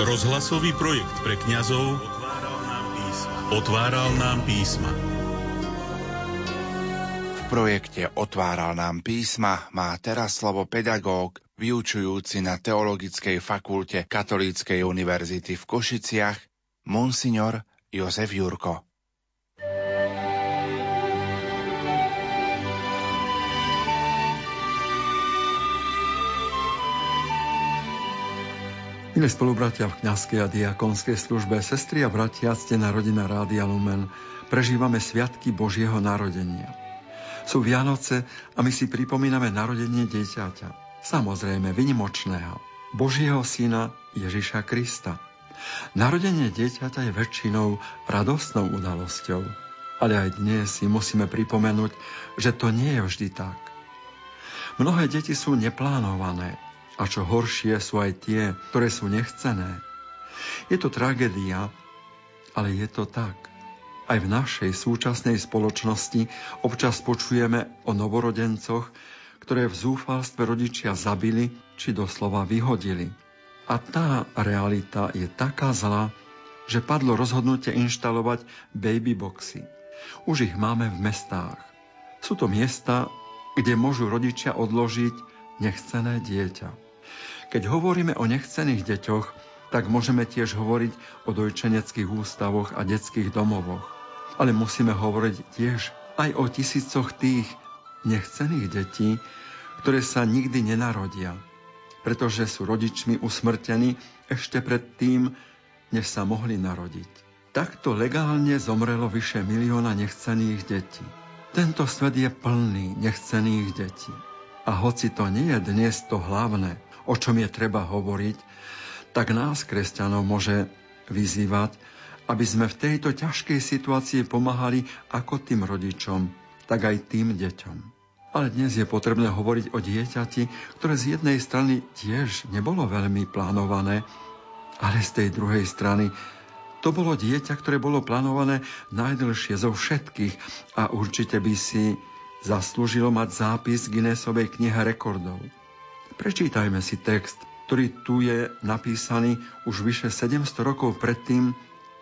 Rozhlasový projekt pre kňazov otváral nám písma. Otváral písma. V projekte Otváral nám písma má teraz slovo pedagóg, vyučujúci na Teologickej fakulte Katolíckej univerzity v Košiciach, monsignor Jozef Jurko. Milí spolubratia v kňazskej a diakonskej službe, sestry a bratia, na rodina Rádia Lumen, prežívame sviatky Božieho narodenia. Sú Vianoce a my si pripomíname narodenie dieťaťa, samozrejme vynimočného, Božieho syna Ježiša Krista. Narodenie dieťaťa je väčšinou radostnou udalosťou, ale aj dnes si musíme pripomenúť, že to nie je vždy tak. Mnohé deti sú neplánované, a čo horšie sú aj tie, ktoré sú nechcené. Je to tragédia, ale je to tak. Aj v našej súčasnej spoločnosti občas počujeme o novorodencoch, ktoré v zúfalstve rodičia zabili či doslova vyhodili. A tá realita je taká zlá, že padlo rozhodnutie inštalovať babyboxy. Už ich máme v mestách. Sú to miesta, kde môžu rodičia odložiť nechcené dieťa. Keď hovoríme o nechcených deťoch, tak môžeme tiež hovoriť o dojčeneckých ústavoch a detských domovoch. Ale musíme hovoriť tiež aj o tisícoch tých nechcených detí, ktoré sa nikdy nenarodia, pretože sú rodičmi usmrtení ešte pred tým, než sa mohli narodiť. Takto legálne zomrelo vyše milióna nechcených detí. Tento svet je plný nechcených detí. A hoci to nie je dnes to hlavné, o čom je treba hovoriť, tak nás, kresťanov, môže vyzývať, aby sme v tejto ťažkej situácii pomáhali ako tým rodičom, tak aj tým deťom. Ale dnes je potrebné hovoriť o dieťati, ktoré z jednej strany tiež nebolo veľmi plánované, ale z tej druhej strany to bolo dieťa, ktoré bolo plánované najdlhšie zo všetkých a určite by si zaslúžilo mať zápis Guinnessovej knihe rekordov. Prečítajme si text, ktorý tu je napísaný už vyše 700 rokov predtým,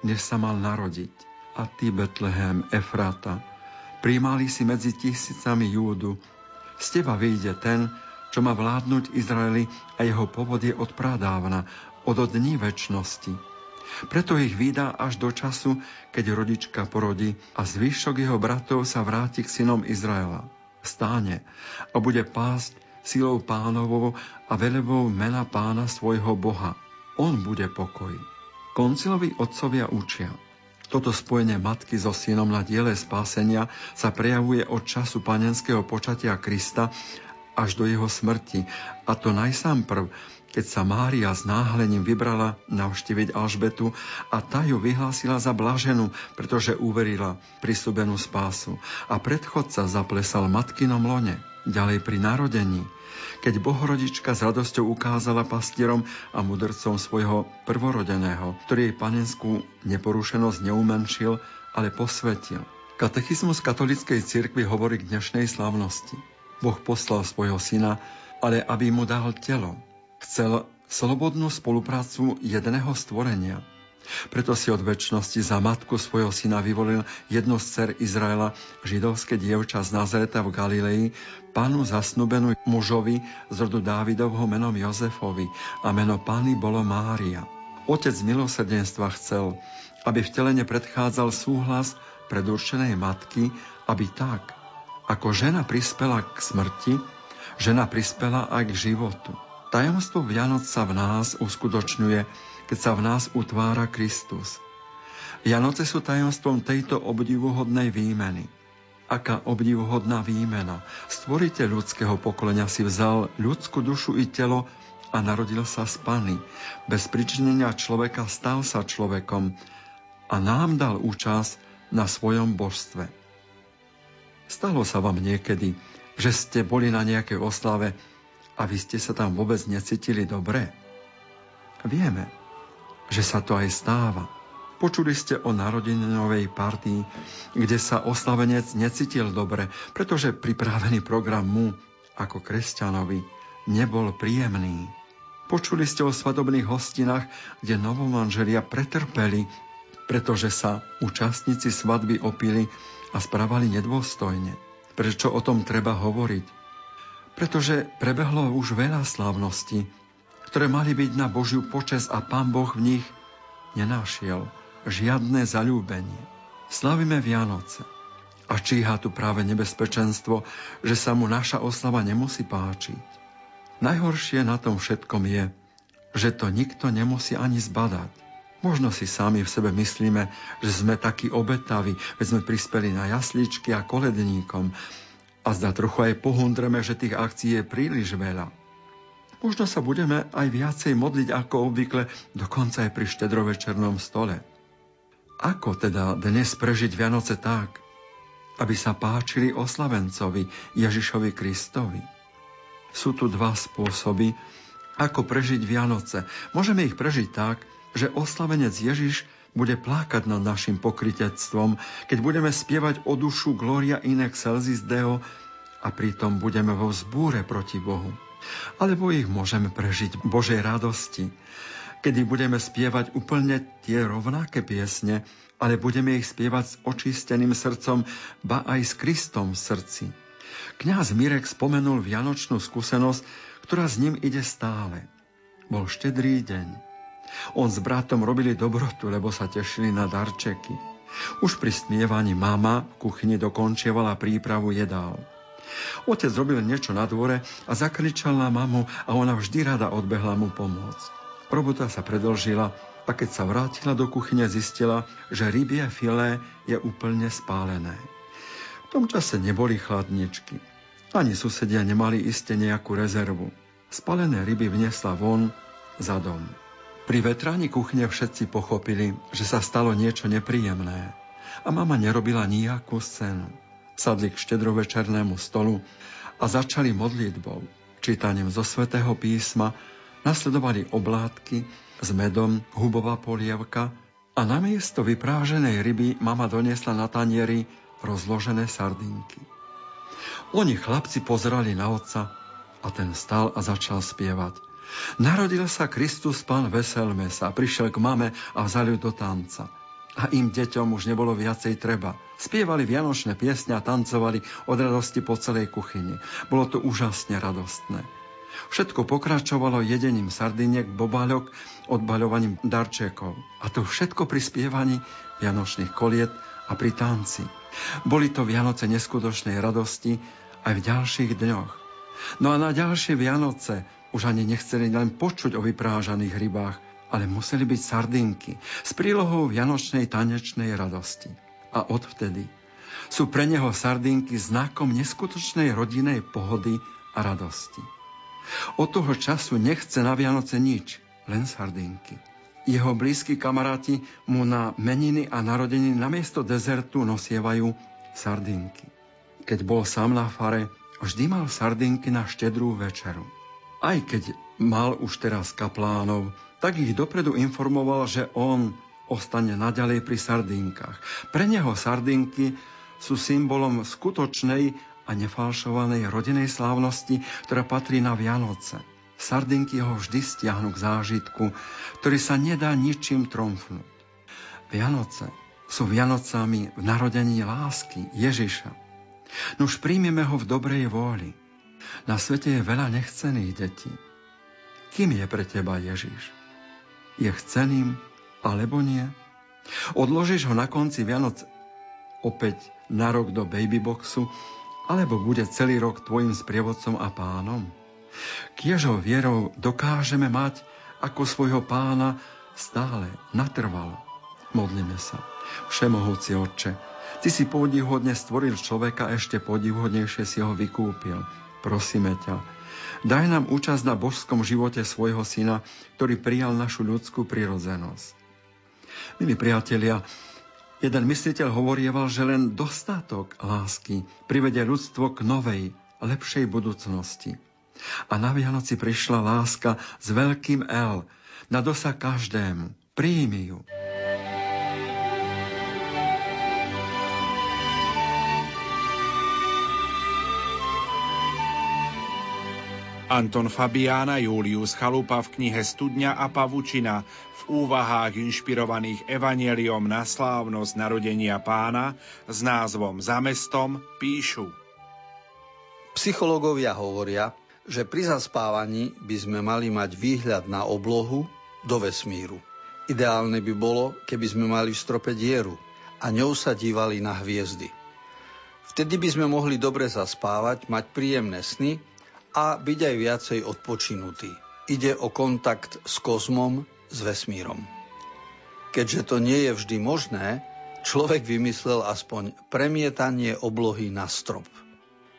než sa mal narodiť. A ty, Betlehem, Efrata, príjmali si medzi tisícami Júdu. Z teba vyjde ten, čo má vládnuť Izraeli a jeho povod je od prádávna, od dní väčšnosti. Preto ich vydá až do času, keď rodička porodí a zvyšok jeho bratov sa vráti k synom Izraela. Stáne a bude pásť silou pánovou a velebou mena pána svojho Boha. On bude pokoj. Koncilovi otcovia učia. Toto spojenie matky so synom na diele spásenia sa prejavuje od času panenského počatia Krista až do jeho smrti. A to najsám prv, keď sa Mária s náhlením vybrala navštíviť Alžbetu a tá ju vyhlásila za blaženú, pretože uverila prisúbenú spásu. A predchodca zaplesal matkinom lone. Ďalej pri narodení, keď Bohorodička s radosťou ukázala pastierom a mudrcom svojho prvorodeného, ktorý jej panenskú neporušenosť neumenšil, ale posvetil. Katechizmus katolíckej cirkvi hovorí k dnešnej slávnosti. Boh poslal svojho syna, ale aby mu dal telo. Chcel slobodnú spoluprácu jedného stvorenia – preto si od väčšnosti za matku svojho syna vyvolil jednu z cer Izraela, židovské dievča z Nazareta v Galilei, panu zasnubenú mužovi z rodu Dávidovho menom Jozefovi a meno pány bolo Mária. Otec milosrdenstva chcel, aby v telene predchádzal súhlas predurčenej matky, aby tak, ako žena prispela k smrti, žena prispela aj k životu. Tajomstvo Vianoc sa v nás uskutočňuje keď sa v nás utvára Kristus. Vianoce sú tajomstvom tejto obdivuhodnej výmeny. Aká obdivuhodná výmena. Stvoriteľ ľudského pokolenia si vzal ľudskú dušu i telo a narodil sa z Pany. Bez pričinenia človeka stal sa človekom a nám dal účasť na svojom božstve. Stalo sa vám niekedy, že ste boli na nejakej oslave a vy ste sa tam vôbec necítili dobre? Vieme, že sa to aj stáva. Počuli ste o narodeninovej partii, kde sa oslavenec necítil dobre, pretože pripravený program mu, ako kresťanovi, nebol príjemný. Počuli ste o svadobných hostinách, kde novomanželia pretrpeli, pretože sa účastníci svadby opili a správali nedôstojne. Prečo o tom treba hovoriť? Pretože prebehlo už veľa slávností, ktoré mali byť na Božiu počes a Pán Boh v nich nenášiel žiadne zalúbenie. Slavíme Vianoce. A číha tu práve nebezpečenstvo, že sa mu naša oslava nemusí páčiť. Najhoršie na tom všetkom je, že to nikto nemusí ani zbadať. Možno si sami v sebe myslíme, že sme takí obetaví, veď sme prispeli na jasličky a koledníkom a zda trochu aj pohundreme, že tých akcií je príliš veľa. Možno sa budeme aj viacej modliť ako obvykle, dokonca aj pri štedrovečernom stole. Ako teda dnes prežiť Vianoce tak, aby sa páčili oslavencovi Ježišovi Kristovi. Sú tu dva spôsoby, ako prežiť Vianoce. Môžeme ich prežiť tak, že oslavenec Ježiš bude plákať nad našim pokritectvom, keď budeme spievať o dušu Gloria in excelsis Deo a pritom budeme vo vzbúre proti Bohu. Alebo ich môžeme prežiť Božej radosti, kedy budeme spievať úplne tie rovnaké piesne, ale budeme ich spievať s očisteným srdcom, ba aj s Kristom v srdci. Kňaz Mirek spomenul vianočnú skúsenosť, ktorá s ním ide stále. Bol štedrý deň. On s bratom robili dobrotu, lebo sa tešili na darčeky. Už pri smievaní mama v kuchyni dokončievala prípravu jedál. Otec robil niečo na dvore a zakričal na mamu a ona vždy rada odbehla mu pomôcť. Robota sa predlžila a keď sa vrátila do kuchyne, zistila, že rybie filé je úplne spálené. V tom čase neboli chladničky. Ani susedia nemali iste nejakú rezervu. Spalené ryby vniesla von za dom. Pri vetraní kuchne všetci pochopili, že sa stalo niečo nepríjemné a mama nerobila nejakú scénu. Sadli k štedrovečernému stolu a začali modlitbou, čítaním zo svätého písma, nasledovali oblátky, s medom, hubová polievka a namiesto vypráženej ryby mama doniesla na tanieri rozložené sardinky. Oni chlapci pozerali na otca a ten stal a začal spievať. Narodil sa Kristus, pán Veselme sa, prišiel k mame a vzali ju do tanca. A im deťom už nebolo viacej treba. Spievali vianočné piesne a tancovali od radosti po celej kuchyni. Bolo to úžasne radostné. Všetko pokračovalo jedením sardiniek, bobáľok, odbaľovaním darčekov. A to všetko pri spievaní vianočných koliet a pri tanci. Boli to Vianoce neskutočnej radosti aj v ďalších dňoch. No a na ďalšie Vianoce už ani nechceli len počuť o vyprážaných rybách, ale museli byť sardinky s prílohou vianočnej tanečnej radosti. A odvtedy sú pre neho sardinky znakom neskutočnej rodinej pohody a radosti. Od toho času nechce na Vianoce nič, len sardinky. Jeho blízki kamaráti mu na meniny a narodeniny namiesto dezertu nosievajú sardinky. Keď bol sám na fare, vždy mal sardinky na štedrú večeru. Aj keď mal už teraz kaplánov, tak ich dopredu informoval, že on ostane naďalej pri sardinkách. Pre neho sardinky sú symbolom skutočnej a nefalšovanej rodinej slávnosti, ktorá patrí na Vianoce. Sardinky ho vždy stiahnu k zážitku, ktorý sa nedá ničím tromfnúť. Vianoce sú Vianocami v narodení lásky Ježiša. Nuž príjmeme ho v dobrej vôli. Na svete je veľa nechcených detí. Kým je pre teba Ježiš? Je chceným alebo nie? Odložíš ho na konci Vianoc opäť na rok do babyboxu alebo bude celý rok tvojim sprievodcom a pánom? Kiežou vierou dokážeme mať ako svojho pána stále, natrvalo. Modlíme sa. Všemohúci Otče, Ty si podivuhodne stvoril človeka, ešte podivuhodnejšie si ho vykúpil. Prosíme ťa, daj nám účasť na božskom živote svojho syna, ktorý prijal našu ľudskú prirodzenosť. Milí priatelia, Jeden mysliteľ hovorieval, že len dostatok lásky privede ľudstvo k novej, lepšej budúcnosti. A na Vianoci prišla láska s veľkým L na dosa každému. Príjmi ju. Anton Fabiána Julius Chalupa v knihe Studňa a pavučina v úvahách inšpirovaných evanieliom na slávnosť narodenia pána s názvom Za mestom píšu. Psychológovia hovoria, že pri zaspávaní by sme mali mať výhľad na oblohu do vesmíru. Ideálne by bolo, keby sme mali v strope dieru a ňou sa dívali na hviezdy. Vtedy by sme mohli dobre zaspávať, mať príjemné sny a byť aj viacej odpočinutý. Ide o kontakt s kozmom, s vesmírom. Keďže to nie je vždy možné, človek vymyslel aspoň premietanie oblohy na strop.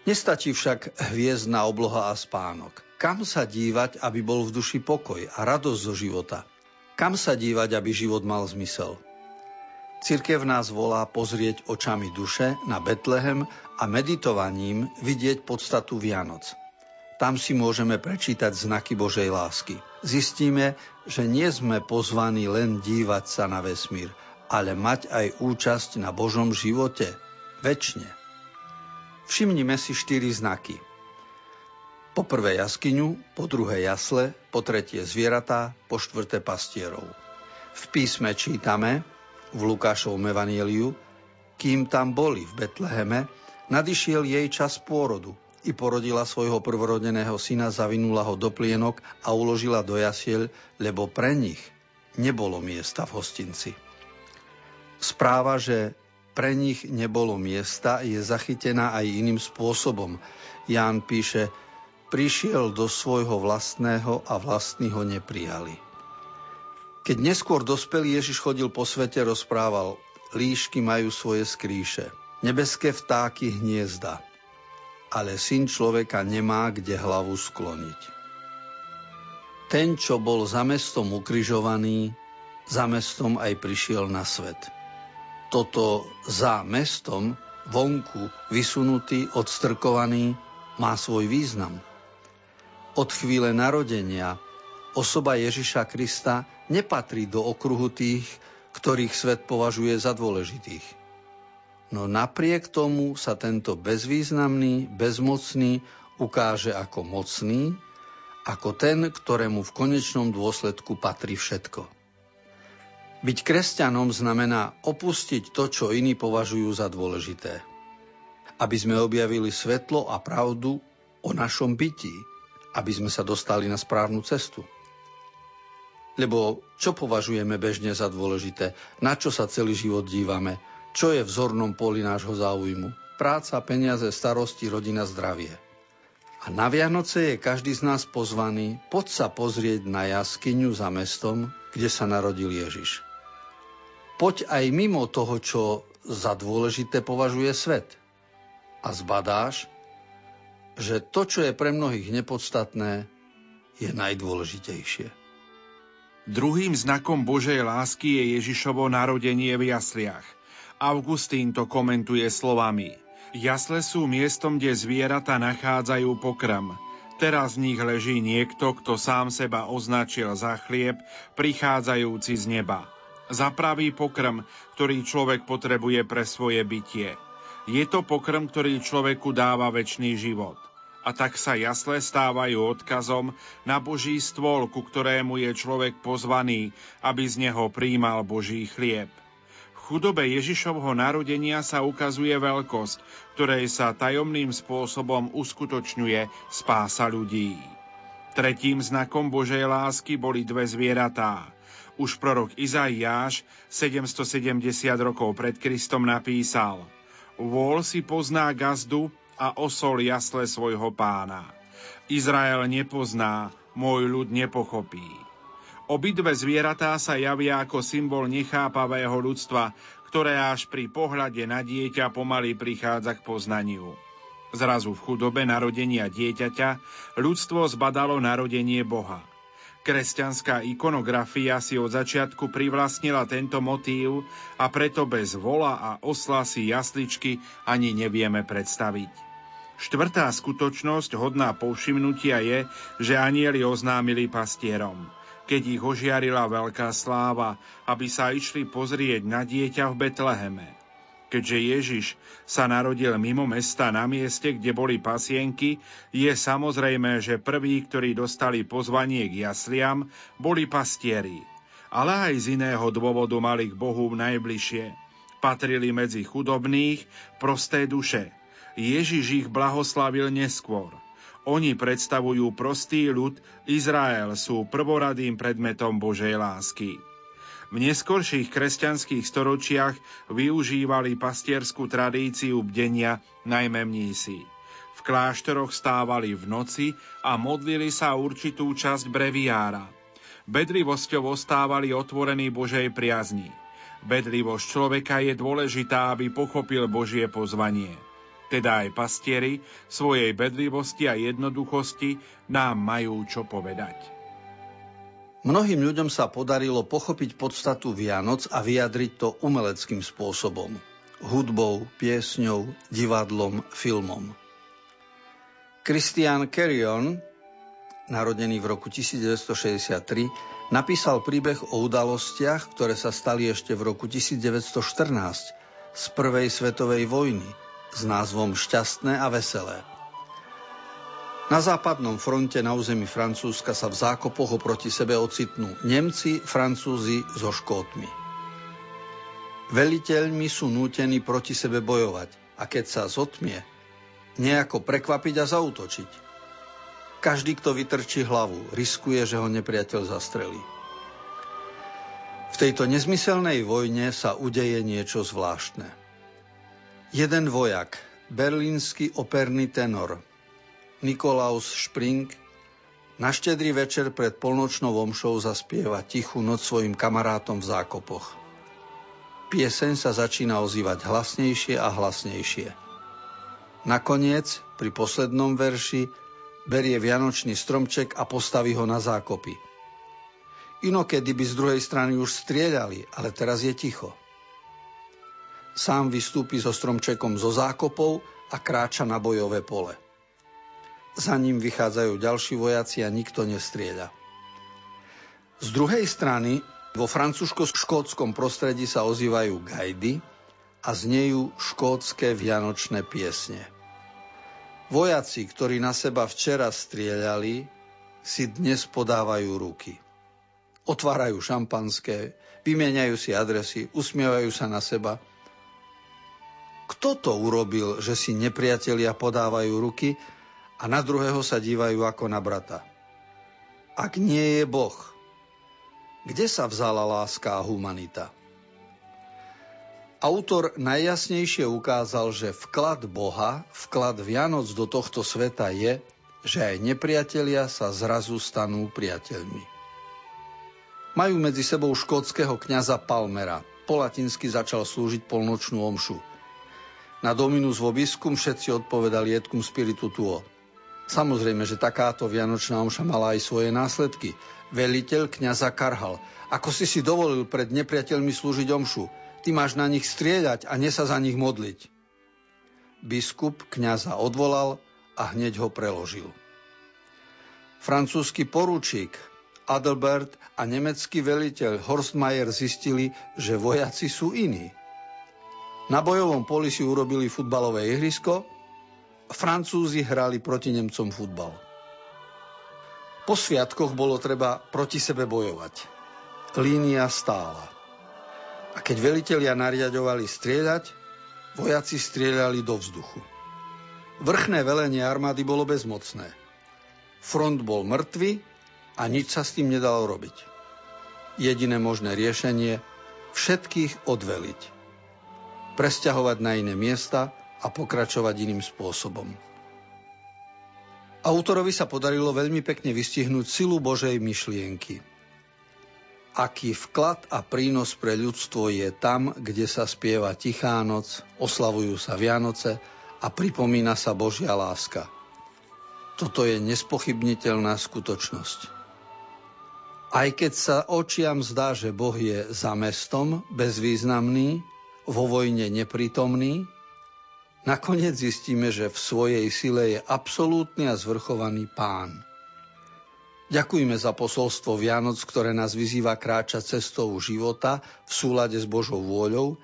Nestačí však hviezdna obloha a spánok. Kam sa dívať, aby bol v duši pokoj a radosť zo života? Kam sa dívať, aby život mal zmysel? Cirkev nás volá pozrieť očami duše na Betlehem a meditovaním vidieť podstatu Vianoc – tam si môžeme prečítať znaky Božej lásky. Zistíme, že nie sme pozvaní len dívať sa na vesmír, ale mať aj účasť na Božom živote, väčšine. Všimnime si štyri znaky. Po prvé jaskyňu, po druhé jasle, po tretie zvieratá, po štvrté pastierov. V písme čítame, v Lukášovom evanieliu, kým tam boli v Betleheme, nadišiel jej čas pôrodu i porodila svojho prvorodeného syna, zavinula ho do plienok a uložila do jasiel, lebo pre nich nebolo miesta v hostinci. Správa, že pre nich nebolo miesta, je zachytená aj iným spôsobom. Ján píše, prišiel do svojho vlastného a vlastní ho neprijali. Keď neskôr dospelý Ježiš chodil po svete, rozprával, líšky majú svoje skríše, nebeské vtáky hniezda, ale syn človeka nemá kde hlavu skloniť. Ten, čo bol za mestom ukrižovaný, za mestom aj prišiel na svet. Toto za mestom, vonku, vysunutý, odstrkovaný, má svoj význam. Od chvíle narodenia osoba Ježiša Krista nepatrí do okruhu tých, ktorých svet považuje za dôležitých – No napriek tomu sa tento bezvýznamný, bezmocný ukáže ako mocný, ako ten, ktorému v konečnom dôsledku patrí všetko. Byť kresťanom znamená opustiť to, čo iní považujú za dôležité. Aby sme objavili svetlo a pravdu o našom bytí, aby sme sa dostali na správnu cestu. Lebo čo považujeme bežne za dôležité? Na čo sa celý život dívame? Čo je v zornom poli nášho záujmu? Práca, peniaze, starosti, rodina, zdravie. A na Vianoce je každý z nás pozvaný poď sa pozrieť na jaskyňu za mestom, kde sa narodil Ježiš. Poď aj mimo toho, čo za dôležité považuje svet. A zbadáš, že to, čo je pre mnohých nepodstatné, je najdôležitejšie. Druhým znakom Božej lásky je Ježišovo narodenie v jasliach – Augustín to komentuje slovami. Jasle sú miestom, kde zvieratá nachádzajú pokrm. Teraz v nich leží niekto, kto sám seba označil za chlieb, prichádzajúci z neba. Za pravý pokrm, ktorý človek potrebuje pre svoje bytie. Je to pokrm, ktorý človeku dáva väčší život. A tak sa jasle stávajú odkazom na Boží stôl, ku ktorému je človek pozvaný, aby z neho príjmal Boží chlieb chudobe Ježišovho narodenia sa ukazuje veľkosť, ktorej sa tajomným spôsobom uskutočňuje spása ľudí. Tretím znakom Božej lásky boli dve zvieratá. Už prorok Izaiáš 770 rokov pred Kristom napísal Vôl si pozná gazdu a osol jasle svojho pána. Izrael nepozná, môj ľud nepochopí. Obidve zvieratá sa javia ako symbol nechápavého ľudstva, ktoré až pri pohľade na dieťa pomaly prichádza k poznaniu. Zrazu v chudobe narodenia dieťaťa ľudstvo zbadalo narodenie Boha. Kresťanská ikonografia si od začiatku privlastnila tento motív a preto bez vola a osla si jasličky ani nevieme predstaviť. Štvrtá skutočnosť hodná povšimnutia je, že anieli oznámili pastierom – keď ich ožiarila veľká sláva, aby sa išli pozrieť na dieťa v Betleheme. Keďže Ježiš sa narodil mimo mesta na mieste, kde boli pasienky, je samozrejme, že prví, ktorí dostali pozvanie k jasliam, boli pastieri. Ale aj z iného dôvodu mali k Bohu najbližšie. Patrili medzi chudobných, prosté duše. Ježiš ich blahoslavil neskôr. Oni predstavujú prostý ľud, Izrael sú prvoradým predmetom Božej lásky. V neskorších kresťanských storočiach využívali pastierskú tradíciu bdenia najmä mnísi. V kláštoroch stávali v noci a modlili sa určitú časť breviára. Bedlivosťou ostávali otvorení Božej priazni. Bedlivosť človeka je dôležitá, aby pochopil Božie pozvanie. Teda aj pastieri svojej bedlivosti a jednoduchosti nám majú čo povedať. Mnohým ľuďom sa podarilo pochopiť podstatu Vianoc a vyjadriť to umeleckým spôsobom. Hudbou, piesňou, divadlom, filmom. Christian Carrion, narodený v roku 1963, napísal príbeh o udalostiach, ktoré sa stali ešte v roku 1914 z Prvej svetovej vojny s názvom Šťastné a veselé. Na západnom fronte na území Francúzska sa v zákopoch oproti sebe ocitnú Nemci, Francúzi so Škótmi. Veliteľmi sú nútení proti sebe bojovať a keď sa zotmie, nejako prekvapiť a zautočiť. Každý, kto vytrčí hlavu, riskuje, že ho nepriateľ zastrelí. V tejto nezmyselnej vojne sa udeje niečo zvláštne. Jeden vojak, berlínsky operný tenor, Nikolaus Spring na štedrý večer pred polnočnou omšou zaspieva tichú noc svojim kamarátom v zákopoch. Pieseň sa začína ozývať hlasnejšie a hlasnejšie. Nakoniec, pri poslednom verši, berie vianočný stromček a postaví ho na zákopy. Inokedy by z druhej strany už strieľali, ale teraz je ticho. Sám vystúpi so stromčekom zo zákopov a kráča na bojové pole. Za ním vychádzajú ďalší vojaci a nikto nestrieľa. Z druhej strany vo francúzsko-škótskom prostredí sa ozývajú gajdy a znejú škótske vianočné piesne. Vojaci, ktorí na seba včera strieľali, si dnes podávajú ruky. Otvárajú šampanské, vymieňajú si adresy, usmievajú sa na seba. Kto to urobil, že si nepriatelia podávajú ruky a na druhého sa dívajú ako na brata. Ak nie je Boh, kde sa vzala láska a humanita? Autor najjasnejšie ukázal, že vklad Boha, vklad Vianoc do tohto sveta je, že aj nepriatelia sa zrazu stanú priateľmi. Majú medzi sebou škótskeho kňaza Palmera. Po latinsky začal slúžiť polnočnú omšu. Na Dominus vobiscum všetci odpovedali etcum spiritu tuo. Samozrejme, že takáto vianočná omša mala aj svoje následky. Veliteľ kňaza karhal. Ako si si dovolil pred nepriateľmi slúžiť omšu? Ty máš na nich strieľať a ne sa za nich modliť. Biskup kňaza odvolal a hneď ho preložil. Francúzsky poručík Adelbert a nemecký veliteľ Horstmeier zistili, že vojaci sú iní. Na bojovom poli si urobili futbalové ihrisko Francúzi hrali proti Nemcom futbal. Po sviatkoch bolo treba proti sebe bojovať. Línia stála. A keď velitelia nariadovali strieľať, vojaci strieľali do vzduchu. Vrchné velenie armády bolo bezmocné. Front bol mŕtvy a nič sa s tým nedalo robiť. Jediné možné riešenie všetkých odveliť. Presťahovať na iné miesta a pokračovať iným spôsobom. Autorovi sa podarilo veľmi pekne vystihnúť silu Božej myšlienky. Aký vklad a prínos pre ľudstvo je tam, kde sa spieva Tichá noc, oslavujú sa Vianoce a pripomína sa Božia láska. Toto je nespochybniteľná skutočnosť. Aj keď sa očiam zdá, že Boh je za mestom, bezvýznamný, vo vojne neprítomný, Nakoniec zistíme, že v svojej sile je absolútny a zvrchovaný pán. Ďakujeme za posolstvo Vianoc, ktoré nás vyzýva kráčať cestou života v súlade s Božou vôľou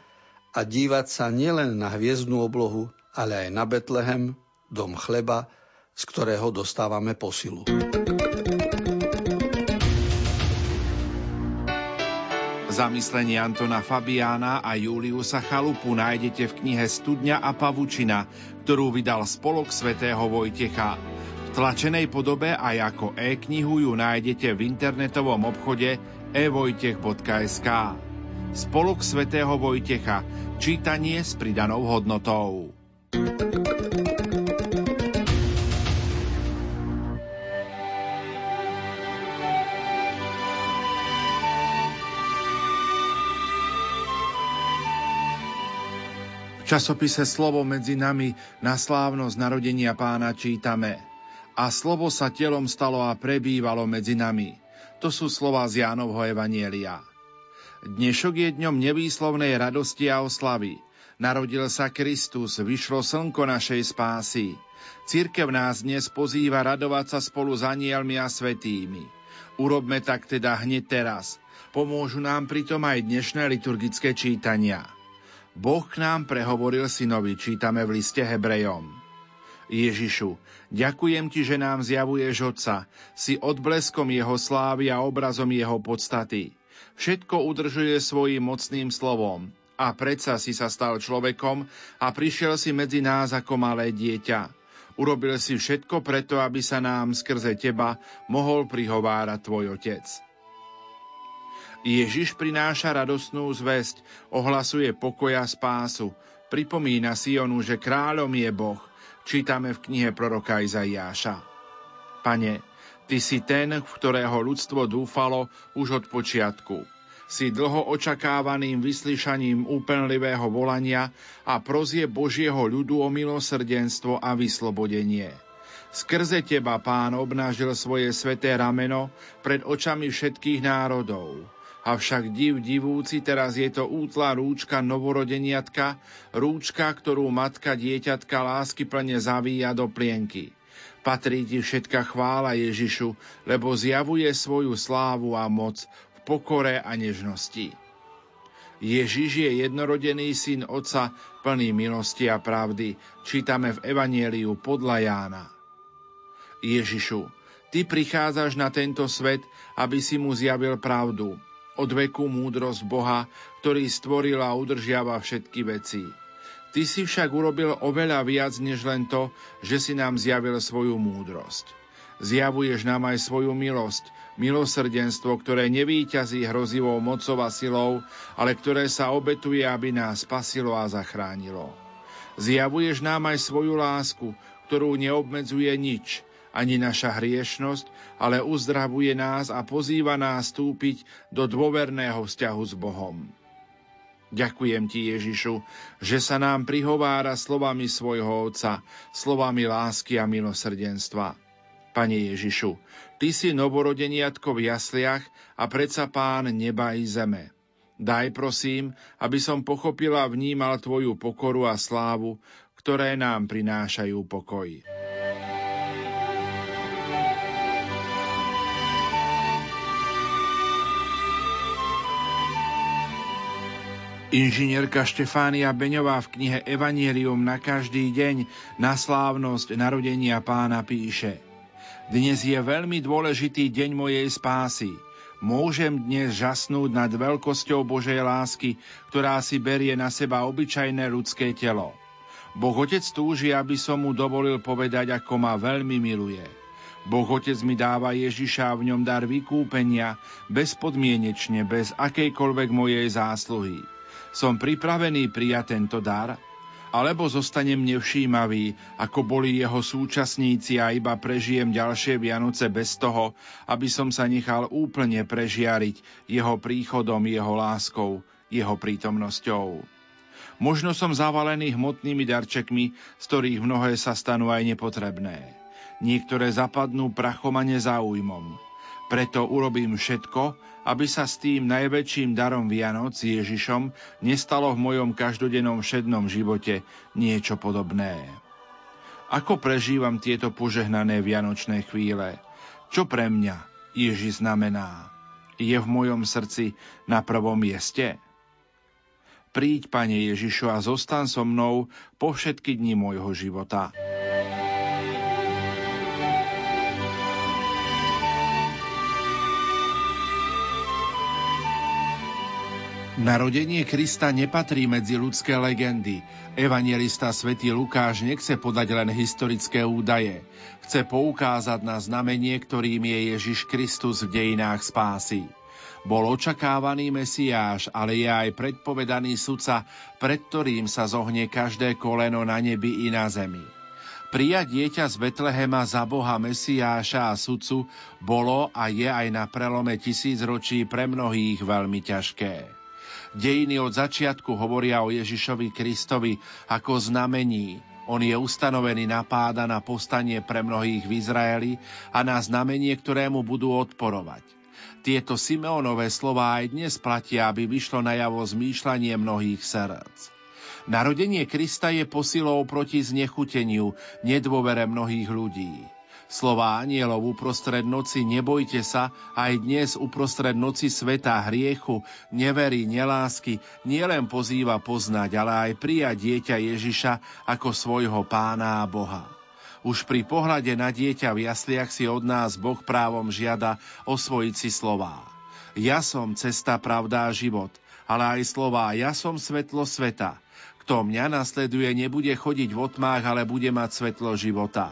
a dívať sa nielen na hviezdnu oblohu, ale aj na Betlehem, dom chleba, z ktorého dostávame posilu. Zamyslenie Antona Fabiána a Juliusa Chalupu nájdete v knihe Studňa a pavučina, ktorú vydal Spolok svätého Vojtecha. V tlačenej podobe aj ako e-knihu ju nájdete v internetovom obchode evojtech.sk. Spolok svätého Vojtecha. Čítanie s pridanou hodnotou. Časopise Slovo medzi nami na slávnosť narodenia pána čítame A slovo sa telom stalo a prebývalo medzi nami. To sú slova z Jánovho Evanielia. Dnešok je dňom nevýslovnej radosti a oslavy. Narodil sa Kristus, vyšlo slnko našej spásy. Církev nás dnes pozýva radovať sa spolu s anielmi a svetými. Urobme tak teda hneď teraz. Pomôžu nám pritom aj dnešné liturgické čítania. Boh k nám prehovoril synovi, čítame v liste Hebrejom. Ježišu, ďakujem ti, že nám zjavuješ Otca, si odbleskom jeho slávy a obrazom jeho podstaty. Všetko udržuje svojim mocným slovom. A predsa si sa stal človekom a prišiel si medzi nás ako malé dieťa. Urobil si všetko preto, aby sa nám skrze teba mohol prihovárať tvoj otec. Ježiš prináša radosnú zväzť, ohlasuje pokoja spásu, pripomína Sionu, že kráľom je Boh, čítame v knihe proroka Izaiáša. Pane, Ty si ten, v ktorého ľudstvo dúfalo už od počiatku. Si dlho očakávaným vyslyšaním úplnlivého volania a prozie Božieho ľudu o milosrdenstvo a vyslobodenie. Skrze teba, pán, obnážil svoje sveté rameno pred očami všetkých národov. Avšak div divúci, teraz je to útla rúčka novorodeniatka, rúčka, ktorú matka dieťatka lásky plne zavíja do plienky. Patrí ti všetka chvála Ježišu, lebo zjavuje svoju slávu a moc v pokore a nežnosti. Ježiš je jednorodený syn Otca, plný milosti a pravdy, čítame v Evanieliu podľa Jána. Ježišu, Ty prichádzaš na tento svet, aby si mu zjavil pravdu, od veku múdrosť Boha, ktorý stvoril a udržiava všetky veci. Ty si však urobil oveľa viac než len to, že si nám zjavil svoju múdrosť. Zjavuješ nám aj svoju milosť, milosrdenstvo, ktoré nevýťazí hrozivou mocou a silou, ale ktoré sa obetuje, aby nás spasilo a zachránilo. Zjavuješ nám aj svoju lásku, ktorú neobmedzuje nič, ani naša hriešnosť, ale uzdravuje nás a pozýva nás stúpiť do dôverného vzťahu s Bohom. Ďakujem ti, Ježišu, že sa nám prihovára slovami svojho Otca, slovami lásky a milosrdenstva. Pane Ježišu, Ty si novorodeniatko v jasliach a predsa Pán neba i zeme. Daj prosím, aby som pochopila a vnímal Tvoju pokoru a slávu, ktoré nám prinášajú pokoj. Inžinierka Štefánia Beňová v knihe Evangelium na každý deň na slávnosť narodenia pána píše Dnes je veľmi dôležitý deň mojej spásy. Môžem dnes žasnúť nad veľkosťou Božej lásky, ktorá si berie na seba obyčajné ľudské telo. Boh Otec túži, aby som mu dovolil povedať, ako ma veľmi miluje. Boh Otec mi dáva Ježiša v ňom dar vykúpenia, bezpodmienečne, bez akejkoľvek mojej zásluhy. Som pripravený prijať tento dar? Alebo zostanem nevšímavý, ako boli jeho súčasníci a iba prežijem ďalšie Vianoce bez toho, aby som sa nechal úplne prežiariť jeho príchodom, jeho láskou, jeho prítomnosťou. Možno som zavalený hmotnými darčekmi, z ktorých mnohé sa stanú aj nepotrebné. Niektoré zapadnú prachom a nezáujmom. Preto urobím všetko, aby sa s tým najväčším darom Vianoc Ježišom nestalo v mojom každodennom všednom živote niečo podobné. Ako prežívam tieto požehnané vianočné chvíle? Čo pre mňa Ježiš znamená? Je v mojom srdci na prvom mieste? Príď, Pane Ježišu, a zostan so mnou po všetky dni môjho života. Narodenie Krista nepatrí medzi ľudské legendy. Evangelista svätý Lukáš nechce podať len historické údaje. Chce poukázať na znamenie, ktorým je Ježiš Kristus v dejinách spásy. Bol očakávaný Mesiáš, ale je aj predpovedaný sudca, pred ktorým sa zohne každé koleno na nebi i na zemi. Prijať dieťa z Betlehema za Boha Mesiáša a sudcu bolo a je aj na prelome tisícročí pre mnohých veľmi ťažké. Dejiny od začiatku hovoria o Ježišovi Kristovi ako znamení. On je ustanovený na páda na postanie pre mnohých v Izraeli a na znamenie, ktorému budú odporovať. Tieto Simeonové slová aj dnes platia, aby vyšlo najavo zmýšľanie mnohých srdc. Narodenie Krista je posilou proti znechuteniu, nedôvere mnohých ľudí. Slová anielov uprostred noci, nebojte sa, aj dnes uprostred noci sveta, hriechu, neverí, nelásky, nielen pozýva poznať, ale aj prijať dieťa Ježiša ako svojho pána a Boha. Už pri pohľade na dieťa v jasliach si od nás Boh právom žiada osvojiť si slová. Ja som cesta, pravda a život, ale aj slová Ja som svetlo sveta. Kto mňa nasleduje, nebude chodiť v otmách, ale bude mať svetlo života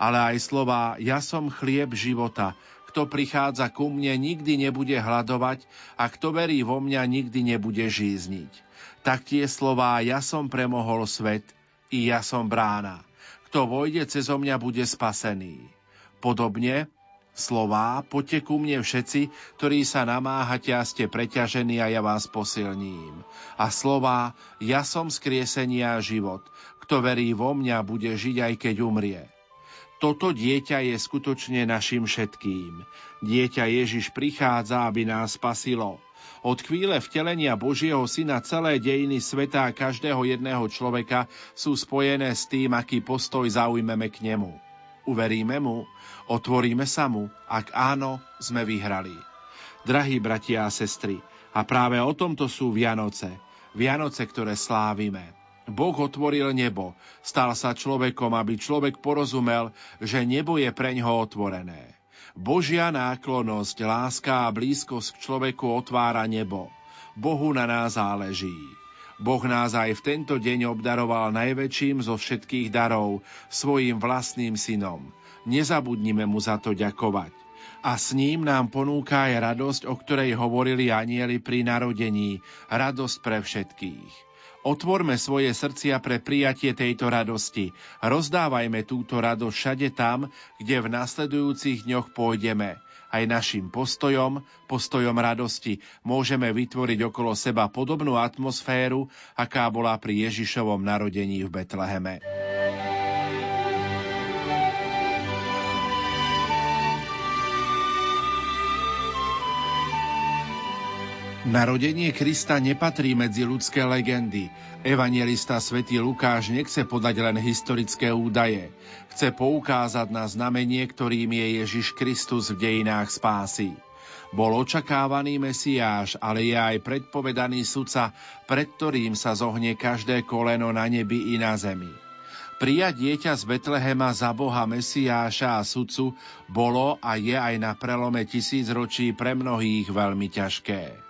ale aj slova Ja som chlieb života. Kto prichádza ku mne, nikdy nebude hľadovať a kto verí vo mňa, nikdy nebude žízniť. Tak tie slová Ja som premohol svet, i ja som brána. Kto vojde cez mňa, bude spasený. Podobne Slová, poďte ku mne všetci, ktorí sa namáhate a ste preťažení a ja vás posilním. A slová, ja som skriesenia a život. Kto verí vo mňa, bude žiť aj keď umrie. Toto dieťa je skutočne našim všetkým. Dieťa Ježiš prichádza, aby nás spasilo. Od chvíle vtelenia Božieho Syna celé dejiny sveta a každého jedného človeka sú spojené s tým, aký postoj zaujmeme k nemu. Uveríme mu? Otvoríme sa mu? Ak áno, sme vyhrali. Drahí bratia a sestry, a práve o tomto sú Vianoce. Vianoce, ktoré slávime. Boh otvoril nebo, stal sa človekom, aby človek porozumel, že nebo je preňho otvorené. Božia náklonosť, láska a blízkosť k človeku otvára nebo. Bohu na nás záleží. Boh nás aj v tento deň obdaroval najväčším zo všetkých darov, svojim vlastným synom. Nezabudnime mu za to ďakovať. A s ním nám ponúka aj radosť, o ktorej hovorili anieli pri narodení, radosť pre všetkých. Otvorme svoje srdcia pre prijatie tejto radosti. Rozdávajme túto radosť všade tam, kde v nasledujúcich dňoch pôjdeme. Aj našim postojom, postojom radosti, môžeme vytvoriť okolo seba podobnú atmosféru, aká bola pri Ježišovom narodení v Betleheme. Narodenie Krista nepatrí medzi ľudské legendy. Evangelista svätý Lukáš nechce podať len historické údaje. Chce poukázať na znamenie, ktorým je Ježiš Kristus v dejinách spásy. Bol očakávaný Mesiáš, ale je aj predpovedaný sudca, pred ktorým sa zohne každé koleno na nebi i na zemi. Prijať dieťa z Betlehema za Boha Mesiáša a sudcu bolo a je aj na prelome tisícročí pre mnohých veľmi ťažké.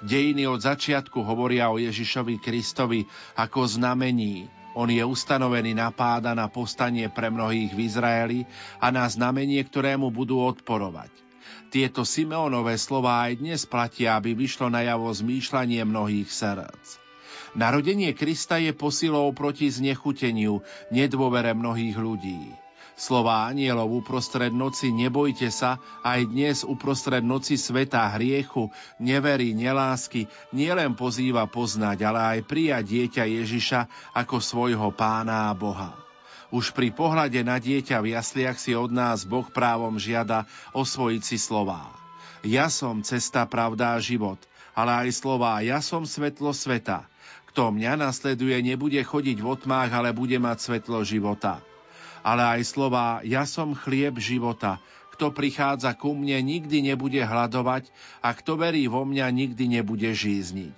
Dejiny od začiatku hovoria o Ježišovi Kristovi ako znamení. On je ustanovený na páda na postanie pre mnohých v Izraeli a na znamenie, ktorému budú odporovať. Tieto Simeonové slová aj dnes platia, aby vyšlo najavo zmýšľanie mnohých srdc. Narodenie Krista je posilou proti znechuteniu, nedôvere mnohých ľudí. Slová anielov uprostred noci, nebojte sa, aj dnes uprostred noci sveta hriechu, neverí, nelásky, nielen pozýva poznať, ale aj prijať dieťa Ježiša ako svojho pána a Boha. Už pri pohľade na dieťa v jasliach si od nás Boh právom žiada osvojiť si slová. Ja som cesta, pravda a život, ale aj slová Ja som svetlo sveta. Kto mňa nasleduje, nebude chodiť v otmách, ale bude mať svetlo života ale aj slova Ja som chlieb života. kto prichádza ku mne, nikdy nebude hľadovať a kto verí vo mňa, nikdy nebude žízniť.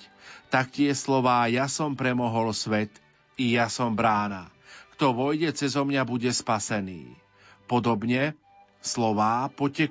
Tak tie slová, ja som premohol svet, i ja som brána. Kto vojde cezo mňa, bude spasený. Podobne slová poďte